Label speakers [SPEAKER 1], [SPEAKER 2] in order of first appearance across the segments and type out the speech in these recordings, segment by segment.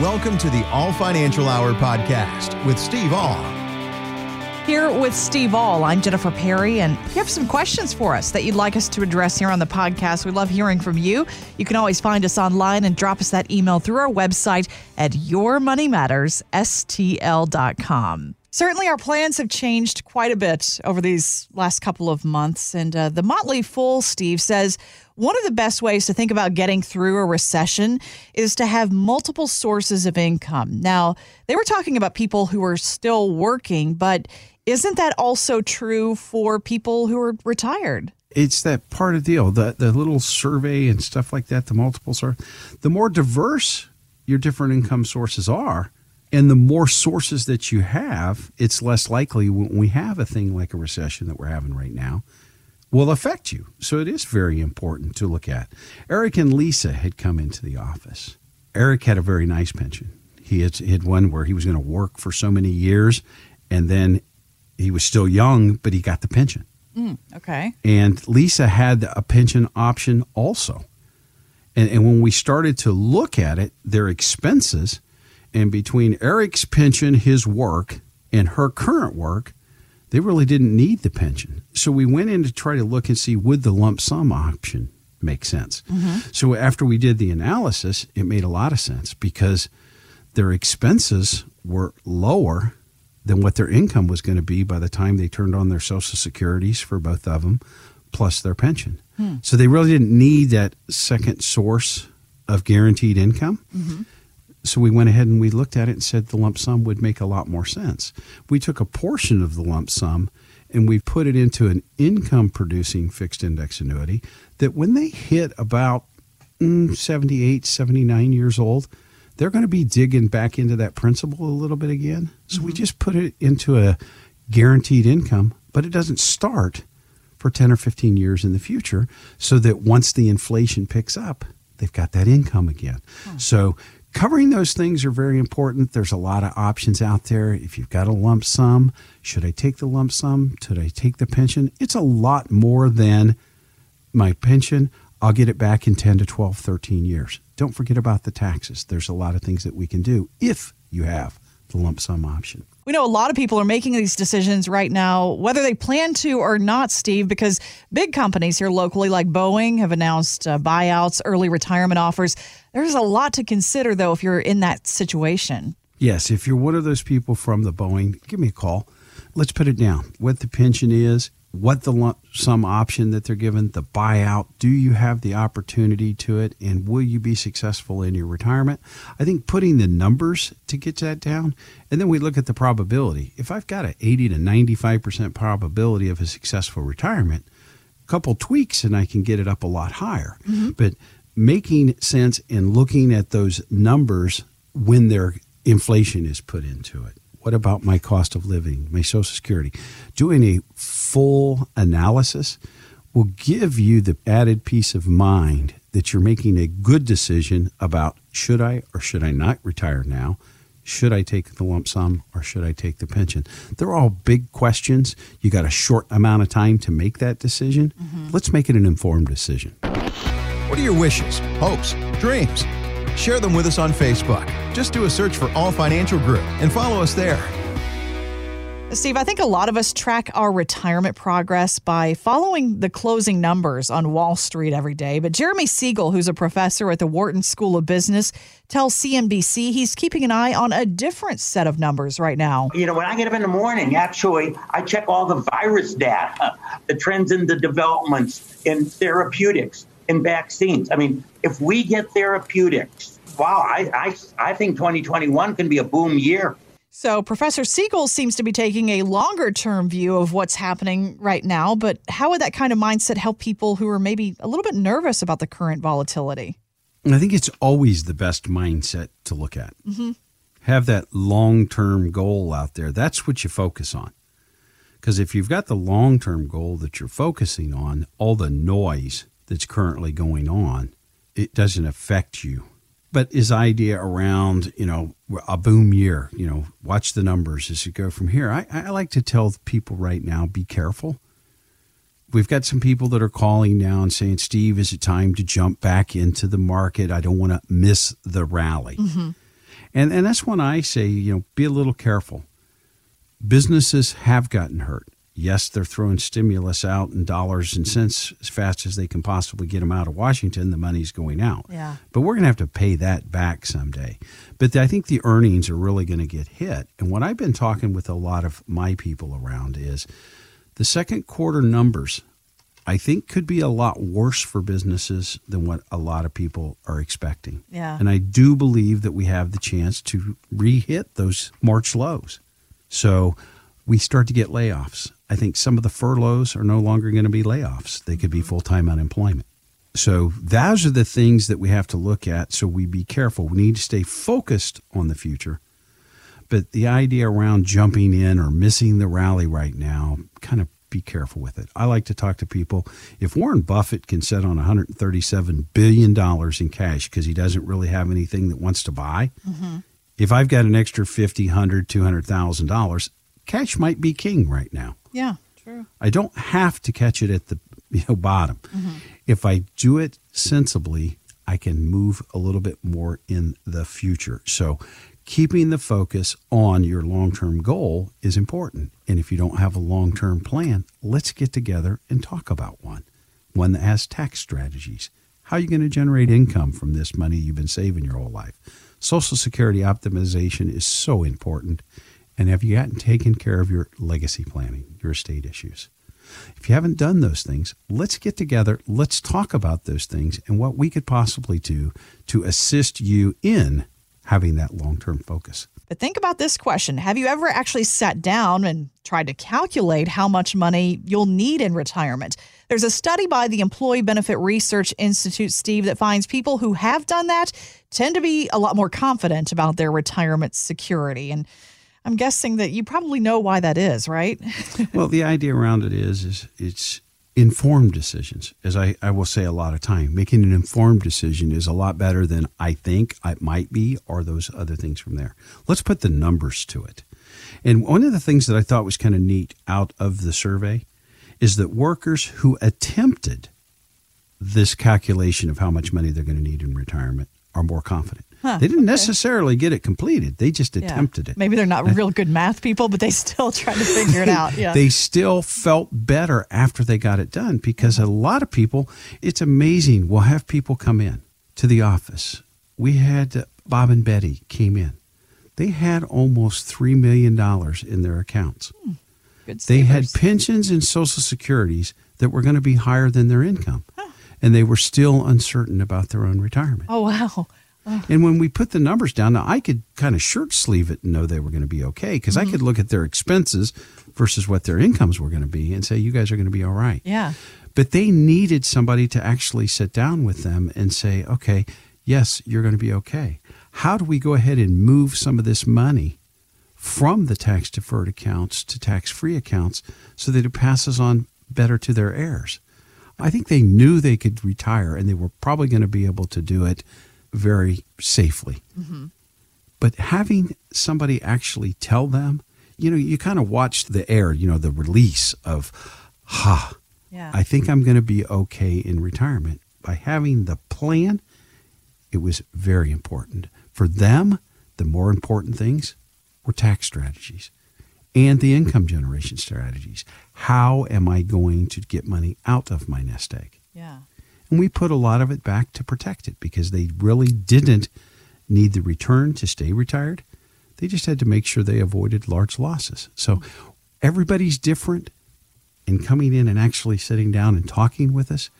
[SPEAKER 1] Welcome to the Ahl Financial Hour podcast with Steve Ahl.
[SPEAKER 2] Here with Steve Ahl, I'm Jennifer Perry, and if you have some questions for us that you'd like us to address here on the podcast, we love hearing from you. You can always find us online and drop us that email through our website at yourmoneymattersstl.com. Certainly, our plans have changed quite a bit over these last couple of months. And uh, the Motley Fool, Steve, says one of the best ways to think about getting through a recession is to have multiple sources of income. Now, they were talking about people who are still working, but isn't that also true for people who are retired?
[SPEAKER 3] It's that part of the deal, the, the little survey and stuff like that, the multiple source. The more diverse your different income sources are, and the more sources that you have, it's less likely when we have a thing like a recession that we're having right now will affect you. So it is very important to look at. Eric and Lisa had come into the office. Eric had a very nice pension. He had, he had one where he was going to work for so many years and then he was still young, but he got the pension.
[SPEAKER 2] Mm, okay.
[SPEAKER 3] And Lisa had a pension option also. And, and when we started to look at it, their expenses – and between Eric's pension, his work, and her current work, they really didn't need the pension. So we went in to try to look and see would the lump sum option make sense. Mm-hmm. So after we did the analysis, it made a lot of sense because their expenses were lower than what their income was going to be by the time they turned on their social securities for both of them plus their pension. Hmm. So they really didn't need that second source of guaranteed income. Mm-hmm. So we went ahead and we looked at it and said the lump sum would make a lot more sense. We took a portion of the lump sum and we put it into an income producing fixed index annuity that when they hit about mm, 78, 79 years old, they're going to be digging back into that principal a little bit again. So mm-hmm. we just put it into a guaranteed income, but it doesn't start for 10 or 15 years in the future so that once the inflation picks up, they've got that income again. Hmm. So covering those things are very important. There's a lot of options out there. If you've got a lump sum, should I take the lump sum? Should I take the pension? It's a lot more than my pension. I'll get it back in 10 to 12, 13 years. Don't forget about the taxes. There's a lot of things that we can do if you have the lump sum option.
[SPEAKER 2] We know a lot of people are making these decisions right now, whether they plan to or not, Steve, because big companies here locally, like Boeing, have announced uh, buyouts, early retirement offers. There's a lot to consider, though, if you're in that situation.
[SPEAKER 3] Yes, if you're one of those people from the Boeing, give me a call. Let's put it down. What the pension is, what the lump sum option that they're given, the buyout, do you have the opportunity to it, and will you be successful in your retirement? I think putting the numbers to get that down, and then we look at the probability. If I've got an 80 to 95% probability of a successful retirement, a couple tweaks and I can get it up a lot higher. Mm-hmm. But making sense and looking at those numbers when their inflation is put into it. What about my cost of living, my Social Security? Doing a full analysis will give you the added peace of mind that you're making a good decision about should I or should I not retire now? Should I take the lump sum or should I take the pension? They're all big questions. You got a short amount of time to make that decision. Mm-hmm. Let's make it an informed decision.
[SPEAKER 1] What are your wishes, hopes, dreams? Share them with us on Facebook. Just do a search for Ahl Financial Group and follow us there.
[SPEAKER 2] Steve, I think a lot of us track our retirement progress by following the closing numbers on Wall Street every day. But Jeremy Siegel, who's a professor at the Wharton School of Business, tells CNBC he's keeping an eye on a different set of numbers right now.
[SPEAKER 4] You know, when I get up in the morning, actually, I check all the virus data, the trends in the developments in therapeutics, in vaccines. I mean, if we get therapeutics, wow, I, I, I think 2021 can be a boom year.
[SPEAKER 2] So, Professor Siegel seems to be taking a longer term view of what's happening right now, but how would that kind of mindset help people who are maybe a little bit nervous about the current volatility?
[SPEAKER 3] I think it's always the best mindset to look at. Mm-hmm. Have that long term goal out there. That's what you focus on. Because if you've got the long term goal that you're focusing on, all the noise that's currently going on, it doesn't affect you. But his idea around, you know, a boom year, you know, watch the numbers as you go from here. I, I like to tell people right now, be careful. We've got some people that are calling now and saying, Steve, is it time to jump back into the market? I don't want to miss the rally. Mm-hmm. And and that's when I say, you know, be a little careful. Businesses have gotten hurt. Yes, they're throwing stimulus out in dollars and cents as fast as they can possibly get them out of Washington. The money's going out.
[SPEAKER 2] Yeah.
[SPEAKER 3] But we're going to have to pay that back someday. But I think the earnings are really going to get hit. And what I've been talking with a lot of my people around is the second quarter numbers I think could be a lot worse for businesses than what a lot of people are expecting.
[SPEAKER 2] Yeah.
[SPEAKER 3] And I do believe that we have the chance to re-hit those March lows. So we start to get layoffs. I think some of the furloughs are no longer going to be layoffs. They could be full-time unemployment. So those are the things that we have to look at so we be careful. We need to stay focused on the future. But the idea around jumping in or missing the rally right now kind of be careful with it. I like to talk to people. If Warren Buffett can sit on 137 billion dollars in cash because he doesn't really have anything that wants to buy,
[SPEAKER 2] Mm-hmm.
[SPEAKER 3] if I've got an extra $50, 100, 200,000 cash might be king right now.
[SPEAKER 2] Yeah, true.
[SPEAKER 3] I don't have to catch it at the you know, bottom. Mm-hmm. If I do it sensibly, I can move a little bit more in the future. So, keeping the focus on your long term goal is important. And if you don't have a long term plan, let's get together and talk about one. One that has tax strategies. How are you going to generate income from this money you've been saving your whole life? Social Security optimization is so important. And have you gotten taken care of your legacy planning, your estate issues? If you haven't done those things, let's get together. Let's talk about those things and what we could possibly do to assist you in having that long term focus.
[SPEAKER 2] But think about this question Have you ever actually sat down and tried to calculate how much money you'll need in retirement? There's a study by the Employee Benefit Research Institute, Steve, that finds people who have done that tend to be a lot more confident about their retirement security. And I'm guessing that you probably know why that is, right?
[SPEAKER 3] well, the idea around it is, is it's informed decisions. As I, I will say a lot of time, making an informed decision is a lot better than I think it might be or those other things from there. Let's put the numbers to it. And one of the things that I thought was kind of neat out of the survey is that workers who attempted this calculation of how much money they're going to need in retirement are more confident.
[SPEAKER 2] Huh,
[SPEAKER 3] they didn't
[SPEAKER 2] okay.
[SPEAKER 3] necessarily get it completed. They just
[SPEAKER 2] Yeah.
[SPEAKER 3] attempted it.
[SPEAKER 2] Maybe they're not real good math people, but they still tried to figure it out. Yeah.
[SPEAKER 3] They still felt better after they got it done because a lot of people, it's amazing. We'll have people come in to the office. We had uh, Bob and Betty came in. They had almost $3 million in their accounts.
[SPEAKER 2] good
[SPEAKER 3] They had pensions and social securities that were going to be higher than their income. And they were still uncertain about their own retirement.
[SPEAKER 2] Oh, wow.
[SPEAKER 3] And when we put the numbers down, now I could kind of shirt sleeve it and know they were going to be okay because I mm-hmm. could look at their expenses versus what their incomes were going to be and say, you guys are going to be all right.
[SPEAKER 2] Yeah.
[SPEAKER 3] But they needed somebody to actually sit down with them and say, okay, yes, you're going to be okay. How do we go ahead and move some of this money from the tax deferred accounts to tax free accounts so that it passes on better to their heirs? I think they knew they could retire and they were probably going to be able to do it very safely. Mm-hmm. But having somebody actually tell them, you know, you kind of watch the air, you know, the release of, ha,
[SPEAKER 2] Yeah.
[SPEAKER 3] I think I'm going to be okay in retirement. By having the plan, it was very important. For them, the more important things were tax strategies and the income generation strategies. How am I going to get money out of my nest egg?
[SPEAKER 2] yeah.
[SPEAKER 3] And we put a lot of it back to protect it because they really didn't need the return to stay retired. They just had to make sure they avoided large losses. So everybody's different. And coming in and actually sitting down and talking with us,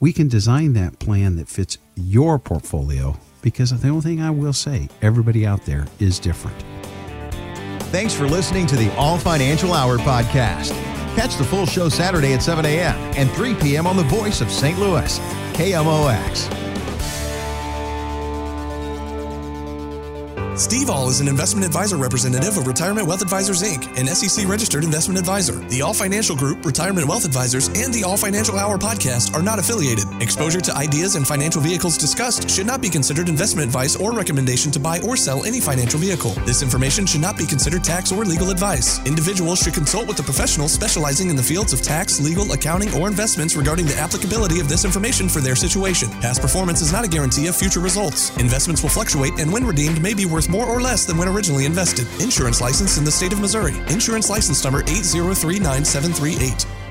[SPEAKER 3] we can design that plan that fits your portfolio because the only thing I will say, everybody out there is different.
[SPEAKER 1] Thanks for listening to the Ahl Financial Hour podcast. Catch the full show Saturday at 7 a.m. and 3 p.m. on the voice of St. Louis, KMOX.
[SPEAKER 5] Steve Ahl is an investment advisor representative of Retirement Wealth Advisors Inc., an SEC registered investment advisor. The Ahl Financial Group, Retirement Wealth Advisors, and the Ahl Financial Hour podcast are not affiliated. Exposure to ideas and financial vehicles discussed should not be considered investment advice or recommendation to buy or sell any financial vehicle. This information should not be considered tax or legal advice. Individuals should consult with a professional specializing in the fields of tax, legal, accounting, or investments regarding the applicability of this information for their situation. Past performance is not a guarantee of future results. Investments will fluctuate and when redeemed may be worth worth more or less than when originally invested. Insurance license in the state of Missouri. Insurance license number 8039738.